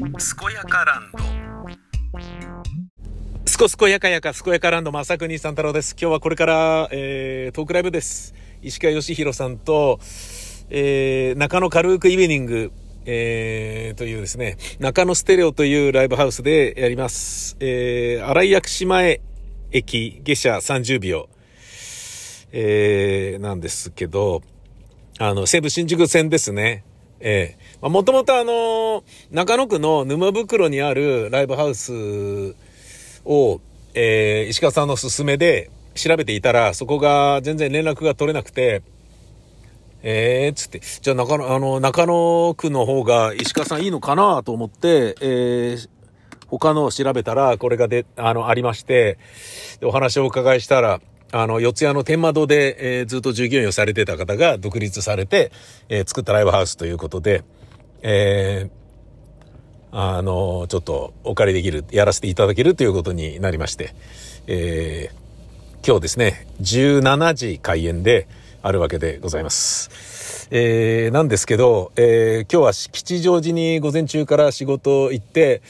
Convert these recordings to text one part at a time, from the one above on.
健やかランドすこすこやかやか健やかランド正国三太郎です今日はこれから、えー、トークライブです石川義弘さんと、えー、中野軽くイベニングえー、というですね、中野ステレオというライブハウスでやります。えー、荒井薬師前駅下車30秒、えー、なんですけど、あの、西武新宿線ですね。ええー。もともとあの、中野区の沼袋にあるライブハウスを、えー、石川さんの勧めで調べていたら、そこが全然連絡が取れなくて、えー、つって、じゃあ中野、あの、中野区の方が石川さんいいのかなと思って、えー、他のを調べたら、これがで、あの、ありまして、お話をお伺いしたら、あの、四谷の天窓で、えー、ずっと従業員をされてた方が独立されて、えー、作ったライブハウスということで、えー、あの、ちょっとお借りできる、やらせていただけるということになりまして、えー、今日ですね、17時開演であるわけでございます。えー、なんですけど、えー、今日は吉祥寺に午前中から仕事行って、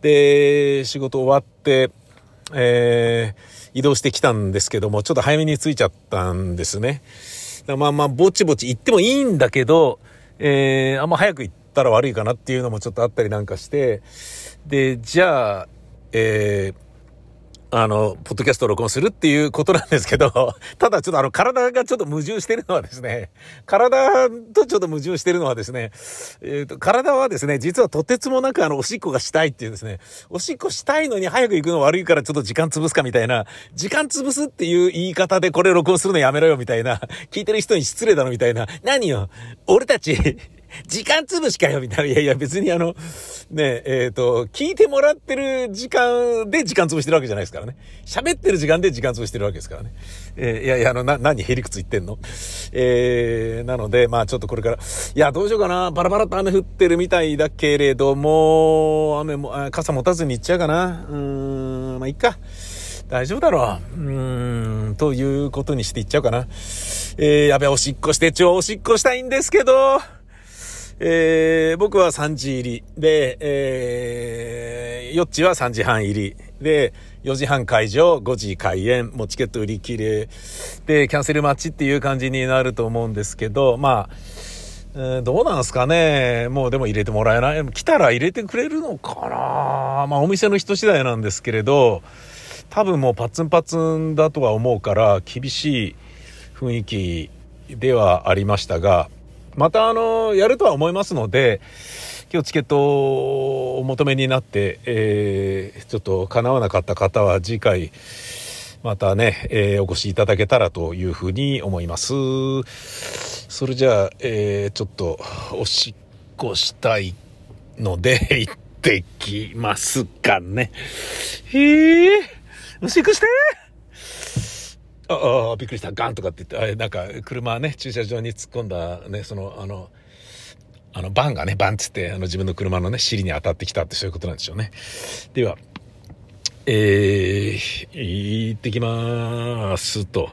で、仕事終わって、えー、移動してきたんですけども、ちょっと早めに着いちゃったんですね。まあまあ、ぼちぼち行ってもいいんだけど、えー、あんま早く行ったら悪いかなっていうのもちょっとあったりなんかして、で、じゃあ、えー、あの、ポッドキャストを録音するっていうことなんですけど、ただちょっとあの、体がちょっと矛盾してるのはですね、体とちょっと矛盾してるのはですね、えっ、ー、と、体はですね、実はとてつもなくあの、おしっこがしたいっていうですね、おしっこしたいのに早く行くの悪いからちょっと時間潰すかみたいな、時間潰すっていう言い方でこれ録音するのやめろよみたいな、聞いてる人に失礼だろみたいな、何よ、俺たち時間潰しかよみたいな。いやいや、別にあの、ねえ、えっ、ー、と、聞いてもらってる時間で時間潰してるわけじゃないですからね。喋ってる時間で時間潰してるわけですからね。えー、いやいや、あの、な、何へりくつ言ってんの？えー、なので、まあちょっとこれから、いや、どうしようかな。バラバラと雨降ってるみたいだけれども、雨も、傘持たずに行っちゃうかな。うーん、まあいいか。大丈夫だろう。うーん、ということにしていっちゃうかな。えー、やべ、おしっこして、超おしっこしたいんですけど、えー、僕は3時入りで、えー、ヨッチは3時半入り。で、4時半会場、5時開演、もうチケット売り切れで、キャンセル待ちっていう感じになると思うんですけど、まあ、どうなんすかね。もうでも入れてもらえない。来たら入れてくれるのかな。まあお店の人次第なんですけれど、多分もうパツンパツンだとは思うから厳しい雰囲気ではありましたが、またあの、やるとは思いますので、今日チケットをお求めになって、えー、ちょっと叶わなかった方は次回、またね、えー、お越しいただけたらというふうに思います。それじゃあ、えー、ちょっと、おしっこしたいので、行ってきますかね。へえ、おしっこしてああ、びっくりした、ガンとかって言って、あなんか、車ね、駐車場に突っ込んだ、ね、その、あの、あの、バンがね、バンつって、あの、自分の車のね、尻に当たってきたってそういうことなんでしょうね。では、えー、行ってきまーすと。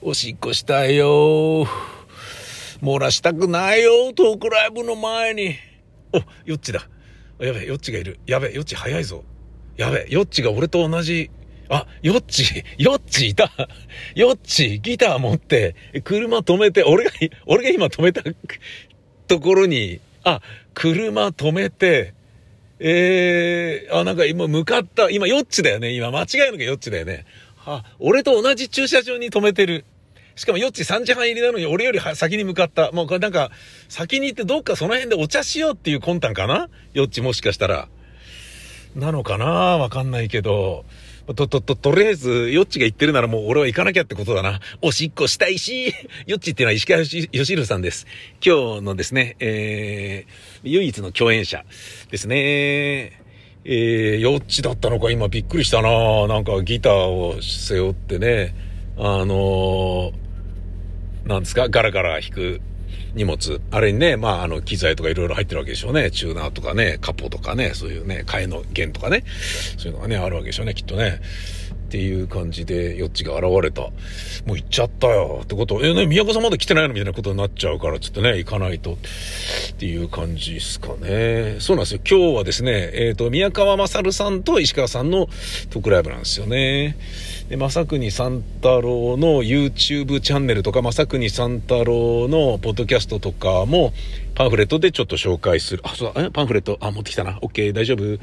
おしっこしたいよ漏らしたくないよトークライブの前に。お、ヨッチだ。やべ、ヨッチがいる。やべ、ヨッチ早いぞ。やべ、ヨッチが俺と同じあ、ヨッチ、ヨッチいた。ヨッチ、ギター持って、車止めて、俺が、俺が今止めたところに、あ、車止めて、えー、あ、なんか今向かった、今ヨッチだよね。今間違いなくヨッチだよね。あ、俺と同じ駐車場に止めてる。しかもヨッチ3時半入りなのに俺より先に向かった。もうこれなんか、先に行ってどっかその辺でお茶しようっていう魂胆かな？ヨッチもしかしたら。なのかな？わかんないけど。と、と、と、とりあえず、ヨッチが言ってるならもう俺は行かなきゃってことだな。おしっこしたいし、ヨッチっていうのは石川義弘さんです。今日のですね、えー、唯一の共演者ですね。えー、ヨッチだったのか今びっくりしたななんかギターを背負ってね、あのー、なんですか、ガラガラ弾く荷物。あれにね、まあ、あの、機材とかいろいろ入ってるわけでしょうね。チューナーとかね、カポとかね、そういうね、替えの弦とかね、そういうのがね、あるわけでしょうね、きっとね。っていう感じで、よっちが現れた。もう行っちゃったよってこと。え、ね、宮川さんまだ来てないのみたいなことになっちゃうから、ちょっとね、行かないとっていう感じですかね。そうなんですよ。今日はですね、えっ、ー、と、宮川勝さんと石川さんのトークライブなんですよね。で、正国三太郎の YouTube チャンネルとか、正国三太郎のポッドキャストとかも、パンフレットでちょっと紹介する。あ、そうだ、えパンフレット、あ、持ってきたな。OK、大丈夫。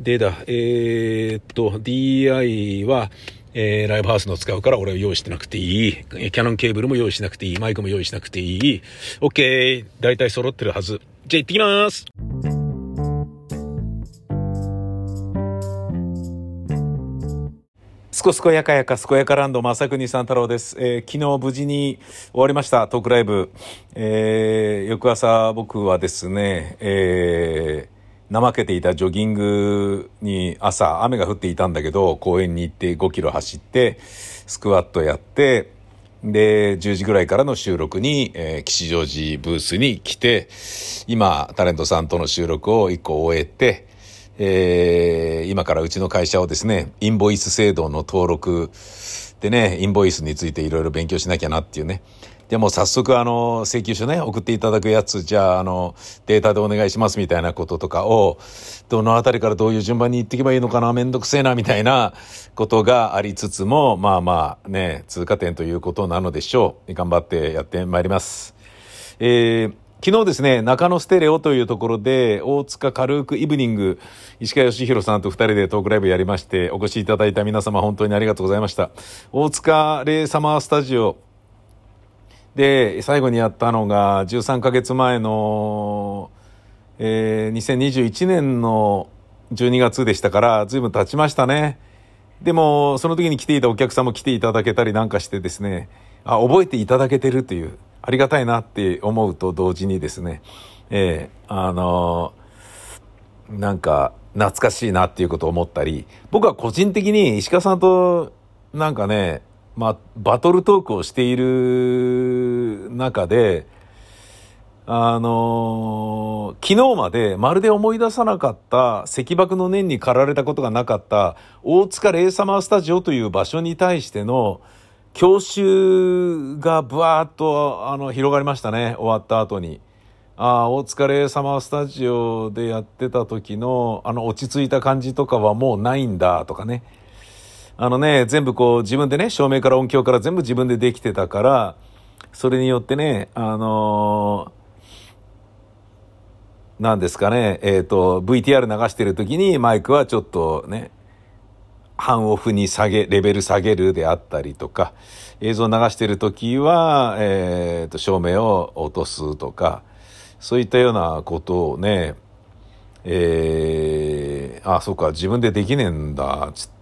でだ、えー、っと、DI は、えー、ライブハウスの使うから俺は用意してなくていい。キャノンケーブルも用意しなくていい。マイクも用意しなくていい。OK。大体揃ってるはず。じゃあ行ってきます。すこすこやかやか、すこやかランド、まさくにさん太郎です。えー、昨日無事に終わりました、トークライブ。えー、翌朝僕はですね、えー、怠けていたジョギングに朝雨が降っていたんだけど、公園に行って5キロ走って、スクワットやって、で、10時ぐらいからの収録に、えー、吉祥寺ブースに来て、今、タレントさんとの収録を1個終えて、えー、今からうちの会社をですね、インボイス制度の登録でね、インボイスについていろいろ勉強しなきゃなっていうね。でも早速あの、請求書ね、送っていただくやつ、じゃああの、データでお願いしますみたいなこととかを、どのあたりからどういう順番に行っていけばいいのかな、めんどくせえな、みたいなことがありつつも、まあまあね、通過点ということなのでしょう。頑張ってやってまいります。えー昨日ですね、中野ステレオというところで、大塚軽くイブニング、石川義弘さんと二人でトークライブやりまして、お越しいただいた皆様本当にありがとうございました。大塚レイサマースタジオで、最後にやったのが、13ヶ月前の、えー、2021年の12月でしたから、随分経ちましたね。でも、その時に来ていたお客さんも来ていただけたりなんかしてですね、あ、覚えていただけてるという。ありがたいなって思うと同時にですね、ええー、あのー、なんか懐かしいなっていうことを思ったり、僕は個人的に石川さんとなんかね、まあ、バトルトークをしている中で、あのー、昨日までまるで思い出さなかった石爆の念に駆られたことがなかった大塚レイサマースタジオという場所に対しての教習がブワーッとあの広がりましたね終わった後に。ああ、お疲れ様スタジオでやってた時のあの落ち着いた感じとかはもうないんだとかね。あのね、全部こう自分でね、照明から音響から全部自分でできてたから、それによってね、あのー、なんですかね、えっ、ー、と、VTR 流してる時にマイクはちょっとね、半オフに下げ、レベル下げるであったりとか、映像流してる時は、えっ、ー、と、照明を落とすとか、そういったようなことをね、えー、あ、そうか、自分でできねえんだ、つって。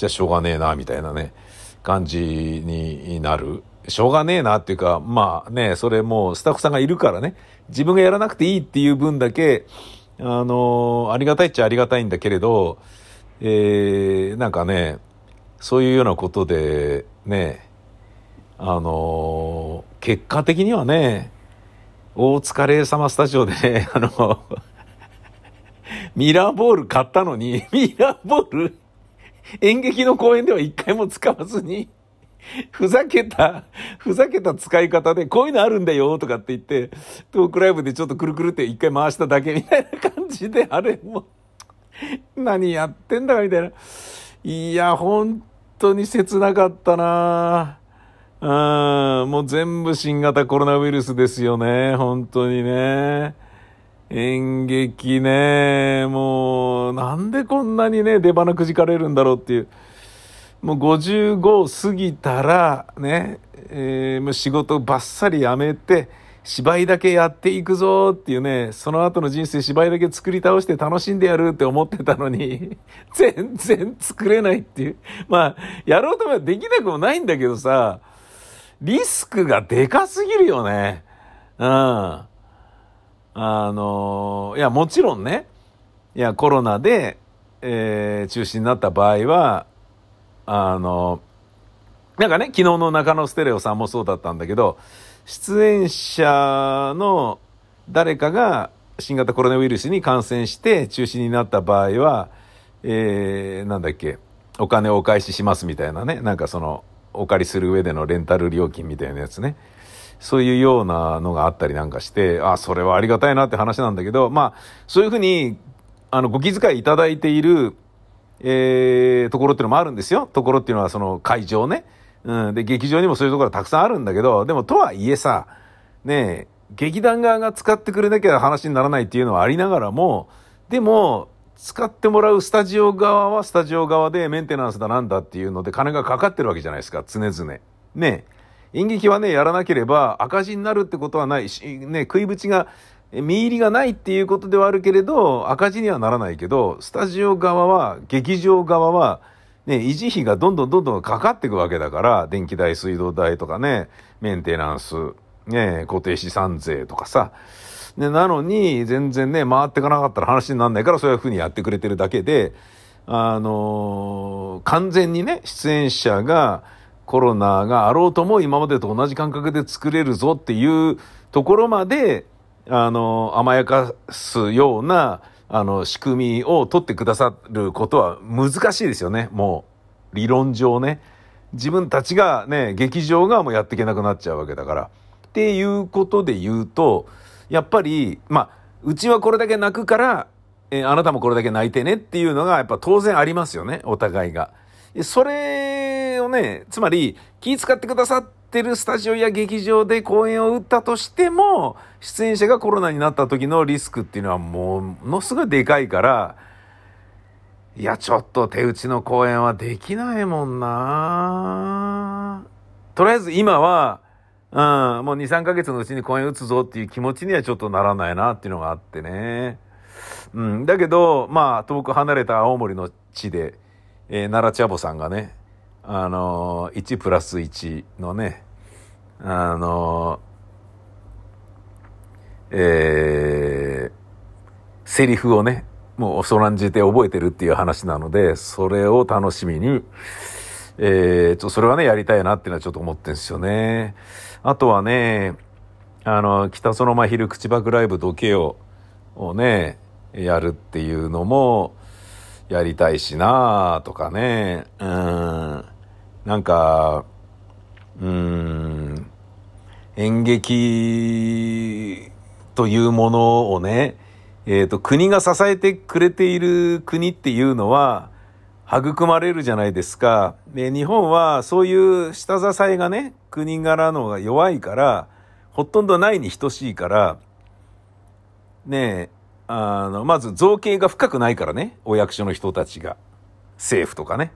じゃあしょうがねえな、みたいなね、感じになる。しょうがねえなっていうか、まあね、それもうスタッフさんがいるからね、自分がやらなくていいっていう分だけ、あの、ありがたいっちゃありがたいんだけれど、えー、なんかね、そういうようなことで、ね、あの、結果的にはね、大塚レイ様スタジオでね、あの、ミラーボール買ったのに、ミラーボール、演劇の公演では一回も使わずに、ふざけた、ふざけた使い方で、こういうのあるんだよ、とかって言って、トークライブでちょっとくるくるって一回回しただけみたいな感じで、あれも何やってんだかみたいな。いや、本当に切なかったなうん、もう全部新型コロナウイルスですよね。本当にね。演劇ね、もう、なんでこんなにね、出花くじかれるんだろうっていう。もう55過ぎたら、ね、えー、もう仕事ばっさりやめて、芝居だけやっていくぞっていうね、その後の人生芝居だけ作り倒して楽しんでやるって思ってたのに、全然作れないっていう。まあ、やろうと思えばできなくもないんだけどさ、リスクがでかすぎるよね。うん。あの、いや、もちろんね、いや、コロナで、えー、中止になった場合は、あの、なんかね、昨日の中野ステレオさんもそうだったんだけど、出演者の誰かが新型コロナウイルスに感染して中止になった場合は、えー、なんだっけ、お金をお返ししますみたいなね、なんかその、お借りする上でのレンタル料金みたいなやつね。そういうようなのがあったりなんかして、あ、それはありがたいなって話なんだけど、まあ、そういうふうに、あの、ご気遣いいただいている、えー、ところっていうのもあるんですよ。ところっていうのはその会場ね。うん。で、劇場にもそういうところたくさんあるんだけど、でもとはいえさ、ね、劇団側が使ってくれなきゃ話にならないっていうのはありながらも、でも、使ってもらうスタジオ側はスタジオ側でメンテナンスだなんだっていうので金がかかってるわけじゃないですか、常々。ね演劇はね、やらなければ赤字になるってことはないし、ね、食いぶちが、見入りがないっていうことではあるけれど、赤字にはならないけど、スタジオ側は、劇場側は、ね、維持費がどんどんどんどんかかっていくわけだから、電気代、水道代とかね、メンテナンス、ね、固定資産税とかさ。ね、なのに、全然ね、回っていかなかったら話にならないから、そういうふうにやってくれてるだけで、あのー、完全にね、出演者が、コロナがあろうとも今までと同じ感覚で作れるぞっていうところまで、あの、甘やかすような、あの、仕組みを取ってくださることは難しいですよね。もう、理論上ね。自分たちがね、劇場がもうやっていけなくなっちゃうわけだから。っていうことで言うと、やっぱり、まあ、うちはこれだけ泣くから、え、あなたもこれだけ泣いてねっていうのがやっぱ当然ありますよね、お互いが。それをね、つまり気使ってくださってるスタジオや劇場で公演を打ったとしても、出演者がコロナになった時のリスクっていうのはものすごいでかいから、いや、ちょっと手打ちの公演はできないもんなとりあえず今は、うん、もう2、3ヶ月のうちに公演打つぞっていう気持ちにはちょっとならないなっていうのがあってね。うん、だけど、まあ、遠く離れた青森の地で、えー、奈良茶坊さんがね、あの、1プラス1のね、あの、えー、セリフをね、もうそらんじて覚えてるっていう話なので、それを楽しみに、えー、と、それはね、やりたいなっていうのはちょっと思ってんですよね。あとはね、あの、北園真昼口爆ライブどけよをね、やるっていうのも、やりたいしなとかね、うん、なんか、うん、演劇というものをね、えっ、ー、と、国が支えてくれている国っていうのは、育まれるじゃないですか。で、日本はそういう下支えがね、国柄のが弱いから、ほとんどないに等しいから、ねえ、あの、まず造形が深くないからね、お役所の人たちが。政府とかね。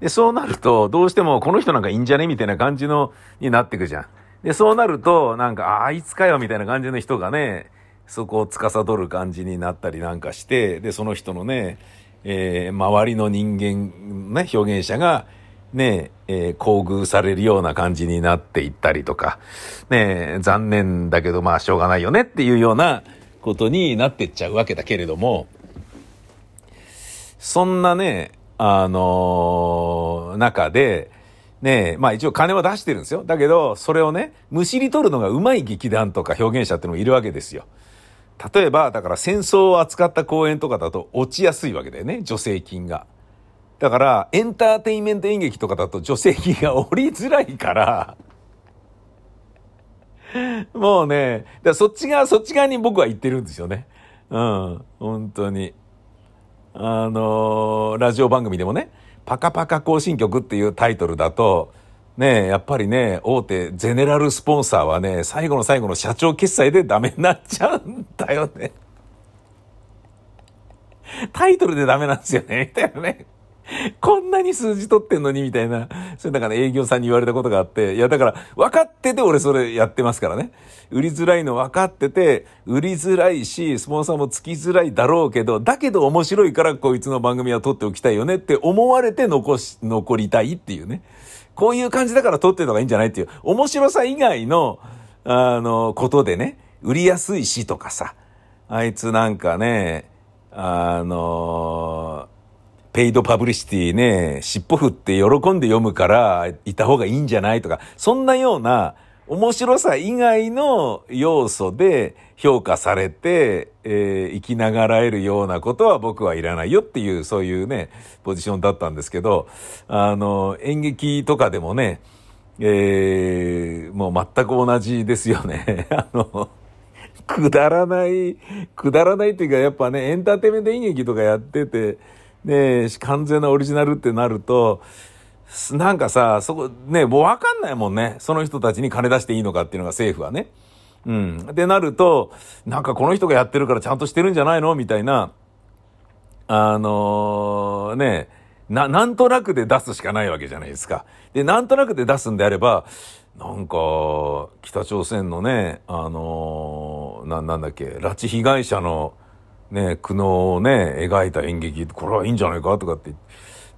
で、そうなると、どうしてもこの人なんかいいんじゃねみたいな感じの、になってくじゃん。で、そうなると、なんか、ああいつかよみたいな感じの人がね、そこを司る感じになったりなんかして、で、その人のね、えー、周りの人間、ね、表現者が、ね、えー、厚遇されるような感じになっていったりとか、ね、残念だけどまあしょうがないよねっていうようなことになってっちゃうわけだけれども、そんなね、あの、中で、ねまあ一応金は出してるんですよ。だけど、それをね、むしり取るのが上手い劇団とか表現者っていうのもいるわけですよ。例えば、だから戦争を扱った公演とかだと落ちやすいわけだよね、助成金が。だから、エンターテインメント演劇とかだと助成金が降りづらいから、もうね、だそっち側、そっち側に僕は行ってるんですよね。うん、本当に。あのー、ラジオ番組でもね、パカパカ行進曲っていうタイトルだと、ねやっぱりね、大手ゼネラルスポンサーはね、最後の最後の社長決済でダメになっちゃうんだよね。タイトルでダメなんですよね、みたいなね。こんなに数字取ってんのにみたいな、それだから営業さんに言われたことがあって、いやだから分かってて俺それやってますからね。売りづらいの分かってて、売りづらいし、スポンサーもつきづらいだろうけど、だけど面白いからこいつの番組は撮っておきたいよねって思われて残し、残りたいっていうね。こういう感じだから撮ってるのがいいんじゃないっていう、面白さ以外の、あの、ことでね、売りやすいしとかさ、あいつなんかね、あのペイドパブリシティね、尻尾振って喜んで読むからいた方がいいんじゃないとか、そんなような面白さ以外の要素で評価されて、えー、生きながらえるようなことは僕はいらないよっていう、そういうね、ポジションだったんですけど、あの、演劇とかでもね、えー、もう全く同じですよね。あの、くだらない、くだらないっていうか、やっぱね、エンターテイメント演劇とかやってて、ね、完全なオリジナルってなると、なんかさ、そこ、ね、もうわかんないもんね。その人たちに金出していいのかっていうのが政府はね。うん。でなると、なんかこの人がやってるからちゃんとしてるんじゃないのみたいな、あのー、ね、な、なんとなくで出すしかないわけじゃないですか。で、なんとなくで出すんであれば、なんか、北朝鮮のね、あのー、な、なんだっけ、拉致被害者の、ね、苦悩をね、描いた演劇、これはいいんじゃないかとかって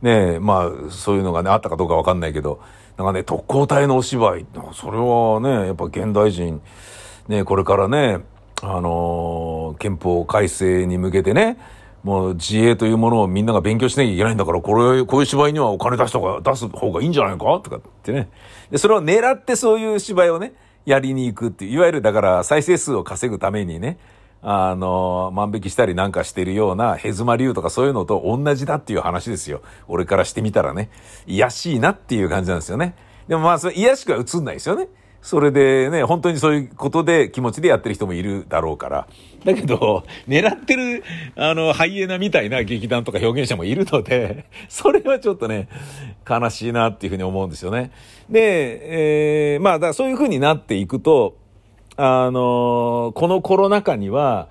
ねまあ、そういうのがね、あったかどうかわかんないけど、なんかね、特攻隊のお芝居、それはね、やっぱ現代人、ね、これからね、あのー、憲法改正に向けてね、もう自衛というものをみんなが勉強しなきゃいけないんだから、これ、こういう芝居にはお金出した方が、出す方がいいんじゃないかとかってね。で、それを狙ってそういう芝居をね、やりに行くっていう、いわゆるだから再生数を稼ぐためにね、あの、万引きしたりなんかしてるようなヘズマ流とかそういうのと同じだっていう話ですよ。俺からしてみたらね。癒しいなっていう感じなんですよね。でもまあ、それ癒しくは映んないですよね。それでね、本当にそういうことで気持ちでやってる人もいるだろうから。だけど、狙ってる、あの、ハイエナみたいな劇団とか表現者もいるので、それはちょっとね、悲しいなっていうふうに思うんですよね。で、えー、まあ、だそういうふうになっていくと、あの、このコロナ禍には、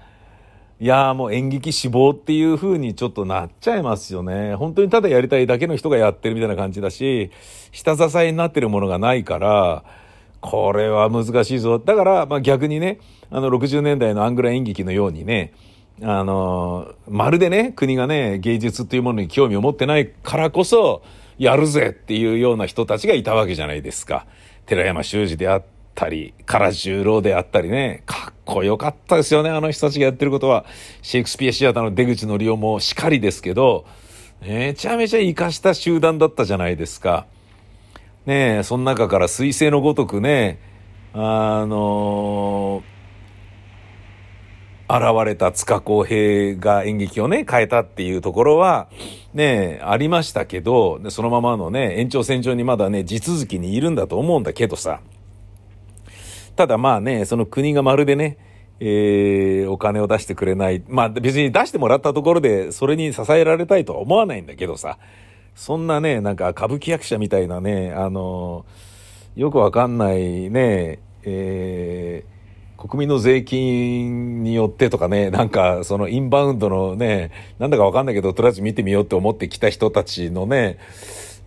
いやもう演劇志望っていう風にちょっとなっちゃいますよね。本当にただやりたいだけの人がやってるみたいな感じだし、下支えになってるものがないから、これは難しいぞ。だから、まあ逆にね、あの60年代のアングラ演劇のようにね、あの、まるでね、国がね、芸術っていうものに興味を持ってないからこそ、やるぜっていうような人たちがいたわけじゃないですか。寺山修司であってたり、唐十郎であったりね、かっこよかったですよね、あの人たちがやってることは。シェイクスピアシアターの出口のりおもしかりですけど、めちゃめちゃ活かした集団だったじゃないですか。ねえ、その中から彗星のごとくね、あのー、現れた塚公平が演劇をね、変えたっていうところは、ね、ありましたけど、そのままのね、延長線上にまだね、地続きにいるんだと思うんだけどさ。ただまあね、その国がまるでね、えー、お金を出してくれない。まあ別に出してもらったところで、それに支えられたいとは思わないんだけどさ。そんなね、なんか歌舞伎役者みたいなね、あの、よくわかんないね、えー、国民の税金によってとかね、なんかそのインバウンドのね、なんだかわかんないけど、とりあえず見てみようって思ってきた人たちのね、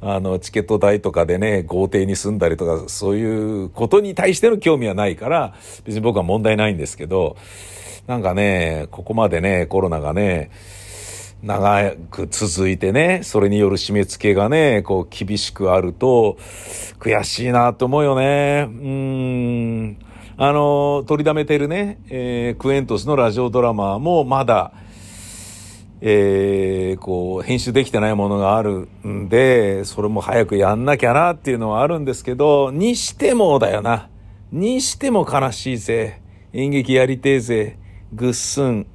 あの、チケット代とかでね、豪邸に住んだりとか、そういうことに対しての興味はないから、別に僕は問題ないんですけど、なんかね、ここまでね、コロナがね、長く続いてね、それによる締め付けがね、こう厳しくあると、悔しいなと思うよね。うん。あの、取りだめてるね、えー、クエントスのラジオドラマもまだ、えー、こう、編集できてないものがあるんで、それも早くやんなきゃなっていうのはあるんですけど、にしてもだよな。にしても悲しいぜ。演劇やりてえぜ。ぐっすん。